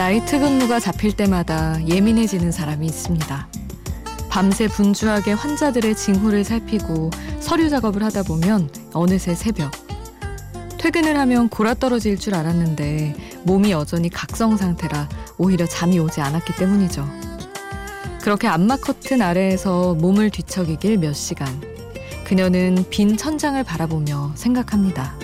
나이트 근무가 잡힐 때마다 예민해지는 사람이 있습니다. 밤새 분주하게 환자들의 징후를 살피고 서류 작업을 하다 보면 어느새 새벽. 퇴근을 하면 골아 떨어질 줄 알았는데 몸이 여전히 각성 상태라 오히려 잠이 오지 않았기 때문이죠. 그렇게 암막 커튼 아래에서 몸을 뒤척이길 몇 시간. 그녀는 빈 천장을 바라보며 생각합니다.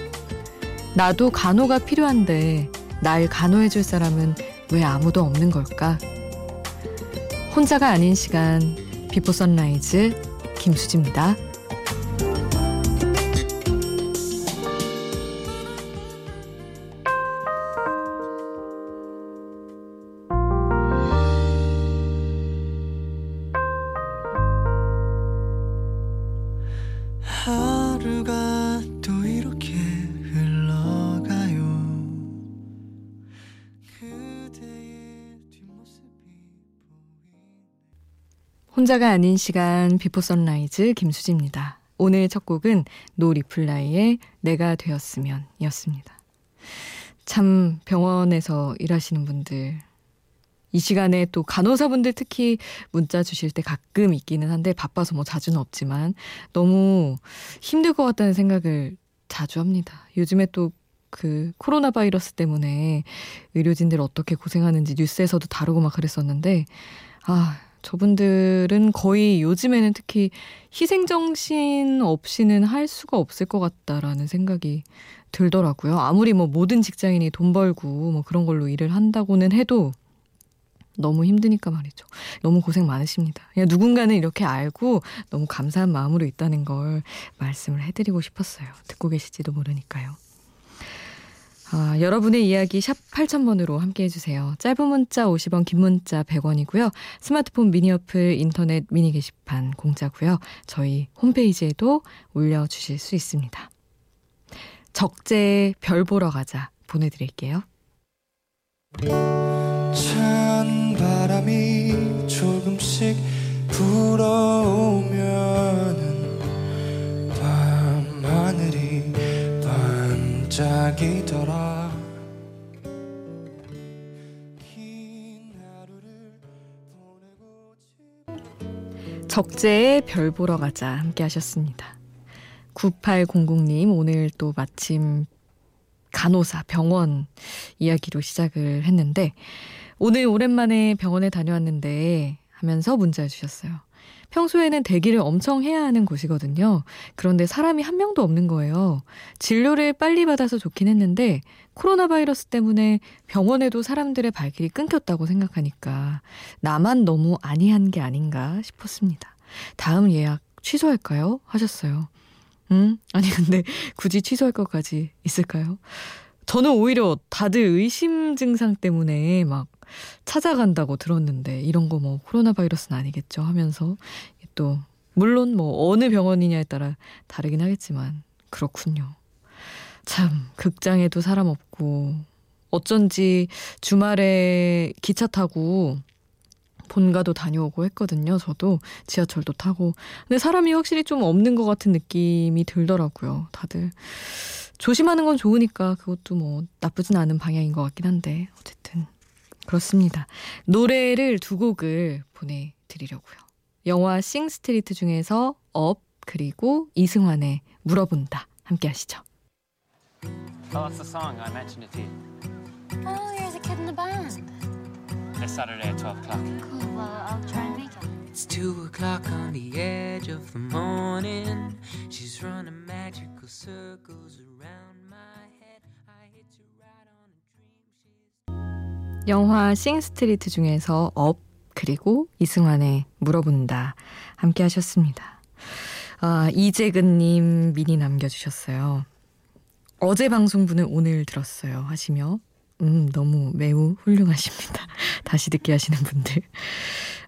나도 간호가 필요한데 날 간호해줄 사람은 왜 아무도 없는 걸까? 혼자가 아닌 시간 Before Sunrise 김수지입니다. 혼자가 아닌 시간 Before Sunrise 김수지입니다. 오늘 첫 곡은 No Reply의 내가 되었으면 이었습니다. 참 병원에서 일하시는 분들 이 시간에 또 간호사분들 특히 문자 주실 때 가끔 있기는 한데 바빠서 뭐 자주는 없지만 너무 힘들 것 같다는 생각을 자주 합니다. 요즘에 또 그 코로나 바이러스 때문에 의료진들 어떻게 고생하는지 뉴스에서도 다루고 막 그랬었는데 아 저분들은 거의 요즘에는 특히 희생정신 없이는 할 수가 없을 것 같다라는 생각이 들더라고요. 아무리 뭐 모든 직장인이 돈 벌고 뭐 그런 걸로 일을 한다고는 해도 너무 힘드니까 말이죠. 너무 고생 많으십니다. 누군가는 이렇게 알고 너무 감사한 마음으로 있다는 걸 말씀을 해드리고 싶었어요. 듣고 계실지도 모르니까요. 아, 여러분의 이야기 샵 8000번으로 함께 해주세요. 짧은 문자 50원, 긴 문자 100원이고요. 스마트폰 미니 어플, 인터넷 미니 게시판 공짜고요. 저희 홈페이지에도 올려주실 수 있습니다. 적재 별 보러 가자 보내드릴게요. 찬 바람이 조금씩 불어오 반짝이더라 적재의 별 보러 가자 함께 하셨습니다. 9800님 오늘 또 마침 간호사 병원 이야기로 시작을 했는데 오늘 오랜만에 병원에 다녀왔는데 하면서 문자 주셨어요. 평소에는 대기를 엄청 해야 하는 곳이거든요. 그런데 사람이 한 명도 없는 거예요. 진료를 빨리 받아서 좋긴 했는데 코로나 바이러스 때문에 병원에도 사람들의 발길이 끊겼다고 생각하니까 나만 너무 아니한 게 아닌가 싶었습니다. 다음 예약 취소할까요? 하셨어요. 음? 아니, 근데 굳이 취소할 것까지 있을까요? 저는 오히려 다들 의심 증상 때문에 막 찾아간다고 들었는데 이런 거 뭐 코로나 바이러스는 아니겠죠 하면서 또 물론 뭐 어느 병원이냐에 따라 다르긴 하겠지만 그렇군요. 참 극장에도 사람 없고 어쩐지 주말에 기차 타고 본가도 다녀오고 했거든요. 저도 지하철도 타고. 근데 사람이 확실히 좀 없는 것 같은 느낌이 들더라고요. 다들. 조심하는 건 좋으니까 그것도 뭐 나쁘진 않은 방향인 것 같긴 한데 어쨌든 그렇습니다. 노래를 두 곡을 보내드리려고요. 영화 Sing Street 중에서 Up 그리고 이승환의 물어본다 함께 하시죠. Oh, that's the song. I mentioned it to you. Oh, you're the kid in the band. This Saturday at 12 o'clock. Cool. Well, I'll try and make it. It's 2 o'clock on the edge of the morning. She's running magical circles around 영화 싱스트리트 중에서 업 그리고 이승환의 물어본다 함께 하셨습니다. 아, 이재근님 미니 남겨주셨어요. 어제 방송분을 오늘 들었어요 하시며 음, 너무 매우 훌륭하십니다. 다시 듣게 하시는 분들.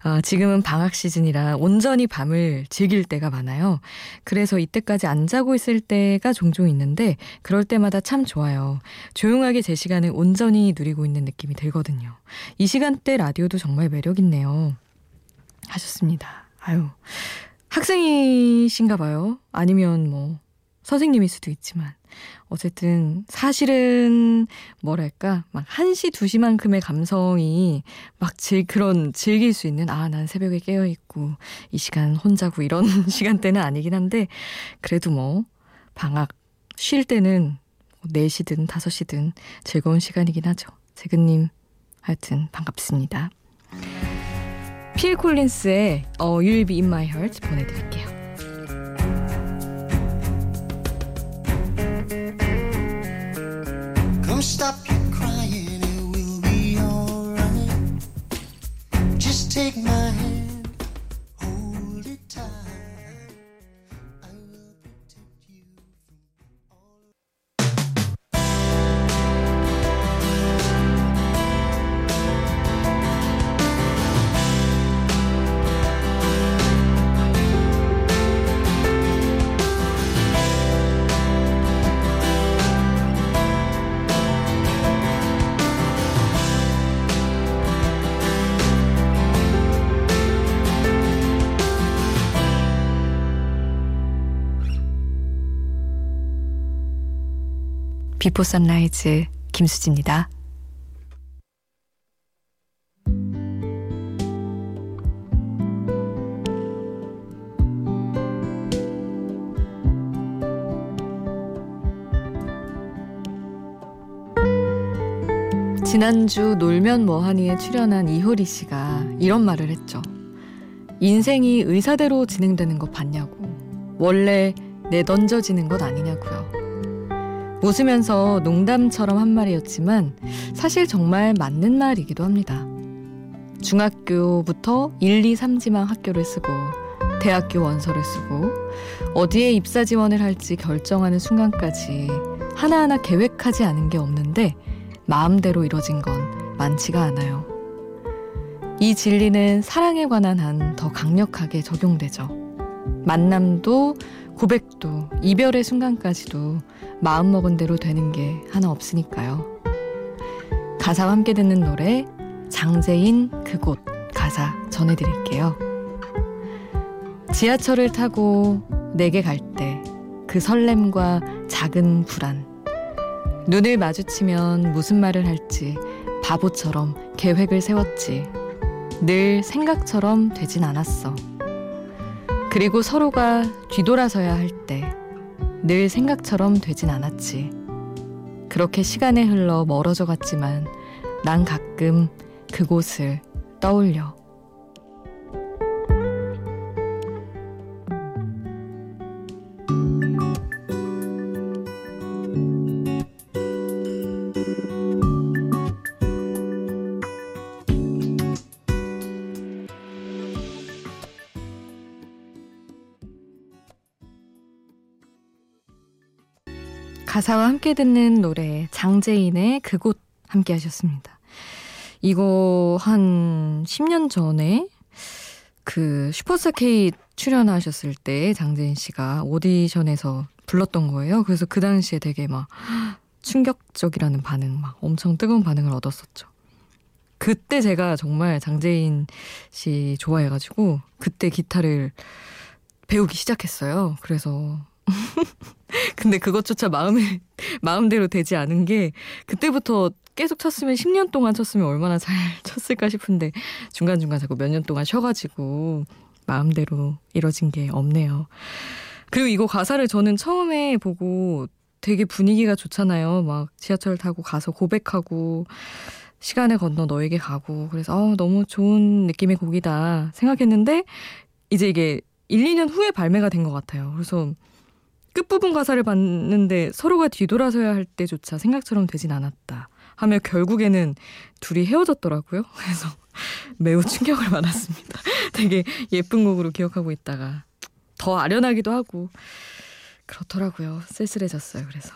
아, 지금은 방학 시즌이라 온전히 밤을 즐길 때가 많아요. 그래서 이때까지 안 자고 있을 때가 종종 있는데 그럴 때마다 참 좋아요. 조용하게 제 시간을 온전히 누리고 있는 느낌이 들거든요. 이 시간대 라디오도 정말 매력 있네요. 하셨습니다. 아유. 학생이신가 봐요. 아니면 뭐 선생님일 수도 있지만 어쨌든 사실은 뭐랄까 막 1시 2시만큼의 감성이 막 즐, 그런 즐길 수 있는 아 난 새벽에 깨어 있고 이 시간 혼자고 이런 시간대는 아니긴 한데 그래도 뭐 방학 쉴 때는 4시든 5시든 즐거운 시간이긴 하죠. 재근님 하여튼 반갑습니다. 필 콜린스의 어, You'll Be 보내드릴게요. Stop your crying, it will be alright. Just take my hand. Before Sunrise 김수지입니다. 지난주 놀면 뭐하니에 출연한 이효리 씨가 이런 말을 했죠. 인생이 의사대로 진행되는 것 봤냐고. 원래 내던져지는 것 아니냐고요. 웃으면서 농담처럼 한 말이었지만 사실 정말 맞는 말이기도 합니다. 중학교부터 1, 2, 3지망 학교를 쓰고 대학교 원서를 쓰고 어디에 입사 지원을 할지 결정하는 순간까지 하나하나 계획하지 않은 게 없는데 마음대로 이뤄진 건 많지가 않아요. 이 진리는 사랑에 관한 한 더 강력하게 적용되죠. 만남도 고백도 이별의 순간까지도 마음먹은 대로 되는 게 하나 없으니까요. 가사와 함께 듣는 노래 장재인 그곳 가사 전해드릴게요. 지하철을 타고 내게 갈 때 그 설렘과 작은 불안 눈을 마주치면 무슨 말을 할지 바보처럼 계획을 세웠지 늘 생각처럼 되진 않았어. 그리고 서로가 뒤돌아서야 할 때 늘 생각처럼 되진 않았지. 그렇게 시간에 흘러 멀어져 갔지만 난 가끔 그곳을 떠올려. 가사와 함께 듣는 노래 장재인의 그곳 함께 하셨습니다. 이거 한 10년 전에 그 슈퍼스타 K 출연하셨을 때 장재인 씨가 오디션에서 불렀던 거예요. 그래서 그 당시에 되게 막 충격적이라는 반응, 막 엄청 뜨거운 반응을 얻었었죠. 그때 제가 정말 장재인 씨 좋아해가지고 그때 기타를 배우기 시작했어요. 그래서 근데 그것조차 마음에, 마음대로 되지 않은 게 그때부터 계속 쳤으면 10년 동안 쳤으면 얼마나 잘 쳤을까 싶은데 중간중간 자꾸 몇 년 동안 쉬어가지고 마음대로 이뤄진 게 없네요. 그리고 이거 가사를 저는 처음에 보고 되게 분위기가 좋잖아요. 막 지하철 타고 가서 고백하고 시간을 건너 너에게 가고 그래서 어, 너무 좋은 느낌의 곡이다 생각했는데 이제 이게 1, 2년 후에 발매가 된 것 같아요. 그래서 끝부분 가사를 봤는데 서로가 뒤돌아서야 할 때조차 생각처럼 되진 않았다. 하며 결국에는 둘이 헤어졌더라고요. 그래서 매우 충격을 받았습니다. 되게 예쁜 곡으로 기억하고 있다가 더 아련하기도 하고 그렇더라고요. 쓸쓸해졌어요. 그래서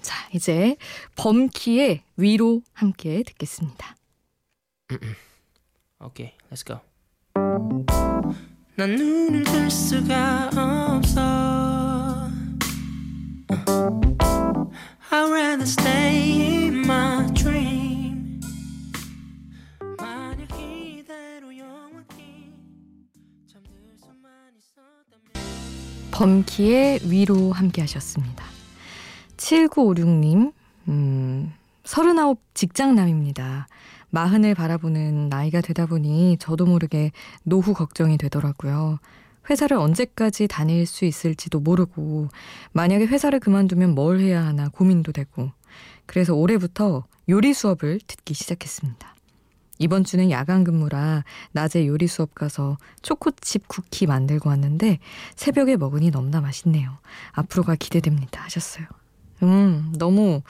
자 이제 범키의 위로 함께 듣겠습니다. 오케이, let's go. 난 눈을 들 수가 없어. 범키의 위로 함께 하셨습니다. 7956님, 음, 39 직장남입니다. 마흔을 바라보는 나이가 되다 보니 저도 모르게 노후 걱정이 되더라고요. 회사를 언제까지 다닐 수 있을지도 모르고, 만약에 회사를 그만두면 뭘 해야 하나 고민도 되고, 그래서 올해부터 요리 수업을 듣기 시작했습니다. 이번 주는 야간 근무라 낮에 요리 수업 가서 초코칩 쿠키 만들고 왔는데 새벽에 먹으니 너무나 맛있네요. 앞으로가 기대됩니다. 하셨어요. 음, 너무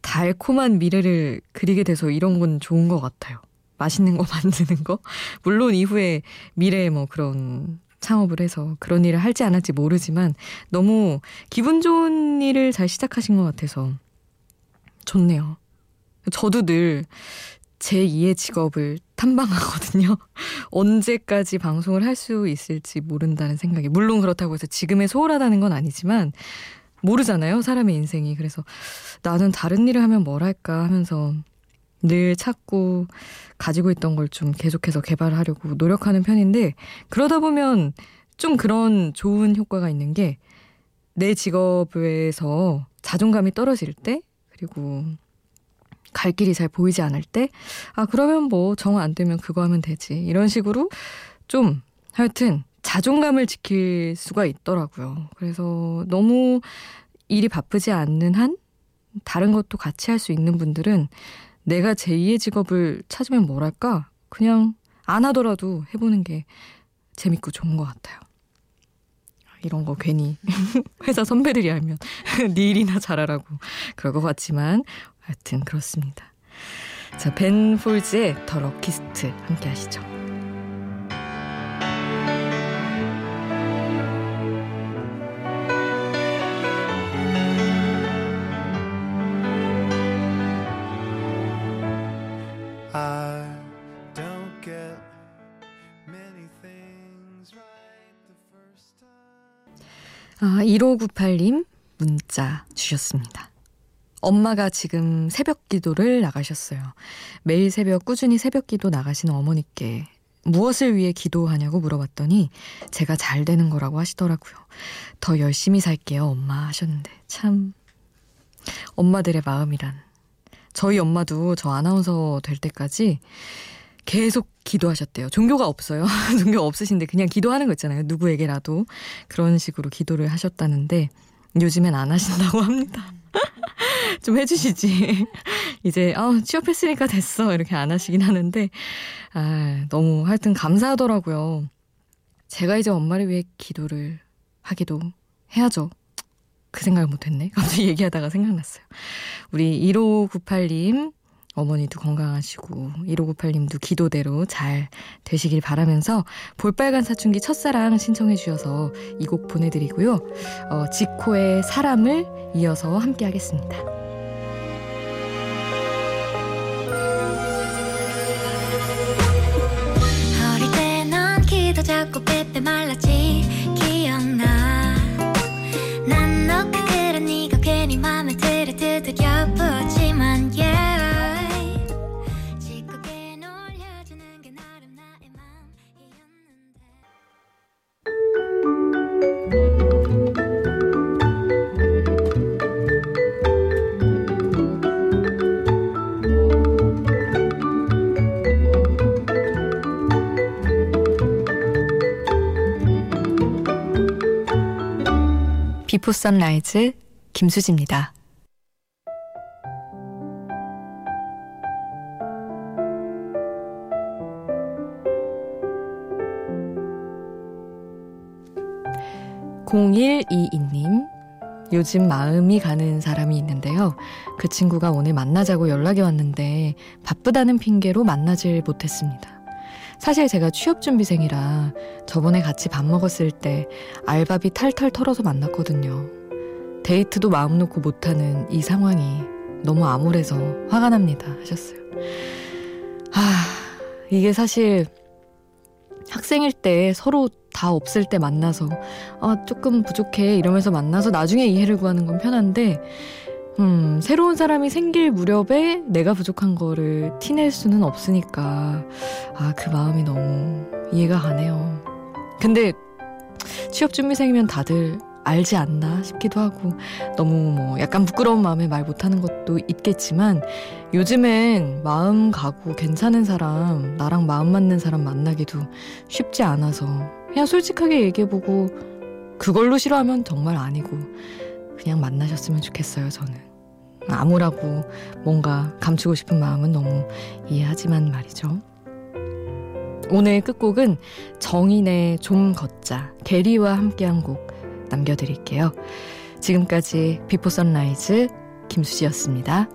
달콤한 미래를 그리게 돼서 이런 건 좋은 것 같아요. 맛있는 거 만드는 거. 물론 이후에 미래에 뭐 그런 창업을 해서 그런 일을 할지 안 할지 모르지만 너무 기분 좋은 일을 잘 시작하신 것 같아서 좋네요. 저도 늘 제2의 직업을 탐방하거든요. 언제까지 방송을 할 수 있을지 모른다는 생각이. 물론 그렇다고 해서 지금에 소홀하다는 건 아니지만 모르잖아요. 사람의 인생이. 그래서 나는 다른 일을 하면 뭘 할까 하면서 늘 찾고 가지고 있던 걸 좀 계속해서 개발하려고 노력하는 편인데 그러다 보면 좀 그런 좋은 효과가 있는 게 내 직업에서 자존감이 떨어질 때 그리고 갈 길이 잘 보이지 않을 때, 아, 그러면 뭐 정 안 되면 그거 하면 되지. 이런 식으로 좀 하여튼 자존감을 지킬 수가 있더라고요. 그래서 너무 일이 바쁘지 않는 한 다른 것도 같이 할 수 있는 분들은 내가 제2의 직업을 찾으면 뭐랄까? 그냥 안 하더라도 해보는 게 재밌고 좋은 것 같아요. 이런 거 괜히 회사 선배들이 알면 네 일이나 잘하라고 그럴 것 같지만 하여튼 그렇습니다. 자, 벤 폴즈의 더 럭키스트 함께 하시죠. 1598님 문자 주셨습니다. 엄마가 지금 새벽 기도를 나가셨어요. 매일 새벽 꾸준히 새벽 기도 나가시는 어머니께 무엇을 위해 기도하냐고 물어봤더니 제가 잘 되는 거라고 하시더라고요. 더 열심히 살게요, 엄마 하셨는데. 참, 엄마들의 마음이란. 저희 엄마도 저 아나운서 될 때까지 계속 기도하셨대요. 종교가 없어요. 종교 없으신데 그냥 기도하는 거 있잖아요. 누구에게라도. 그런 식으로 기도를 하셨다는데 요즘엔 안 하신다고 합니다. 좀 해주시지. 이제, 아, 취업했으니까 됐어. 이렇게 안 하시긴 하는데, 아, 너무 하여튼 감사하더라고요. 제가 이제 엄마를 위해 기도를 하기도 해야죠. 그 생각을 못했네. 갑자기 얘기하다가 생각났어요. 우리 1598님, 어머니도 건강하시고 1598님도 기도대로 잘 되시길 바라면서 볼빨간 사춘기 첫사랑 신청해 주셔서 이 곡 보내드리고요. 어, 지코의 사람을 이어서 함께 하겠습니다. 어릴 때 넌 기도 잡고 빼빼 말랐지 Before Sunrise 김수지입니다. (0122님) 요즘 마음이 가는 사람이 있는데요. 그 친구가 오늘 만나자고 연락이 왔는데 바쁘다는 핑계로 만나질 못했습니다. 사실 제가 취업준비생이라 저번에 같이 밥 먹었을 때 알바비 탈탈 털어서 만났거든요. 데이트도 마음 놓고 못하는 이 상황이 너무 암울해서 화가 납니다. 하셨어요. 아, 이게 사실 학생일 때 서로 다 없을 때 만나서 아, 조금 부족해 이러면서 만나서 나중에 이해를 구하는 건 편한데 음, 새로운 사람이 생길 무렵에 내가 부족한 거를 티낼 수는 없으니까, 아, 그 마음이 너무 이해가 가네요. 근데, 취업준비생이면 다들 알지 않나 싶기도 하고 너무 뭐 약간 부끄러운 마음에 말 못하는 것도 있겠지만 요즘엔 마음 가고 괜찮은 사람 나랑 마음 맞는 사람 만나기도 쉽지 않아서 그냥 솔직하게 얘기해보고 그걸로 싫어하면 정말 아니고 그냥 만나셨으면 좋겠어요 저는 암울하고 뭔가 감추고 싶은 마음은 너무 이해하지만 말이죠. 오늘 끝곡은 정인의 좀 걷자 게리와 함께한 곡 남겨드릴게요. 지금까지 Before Sunrise 김수지였습니다.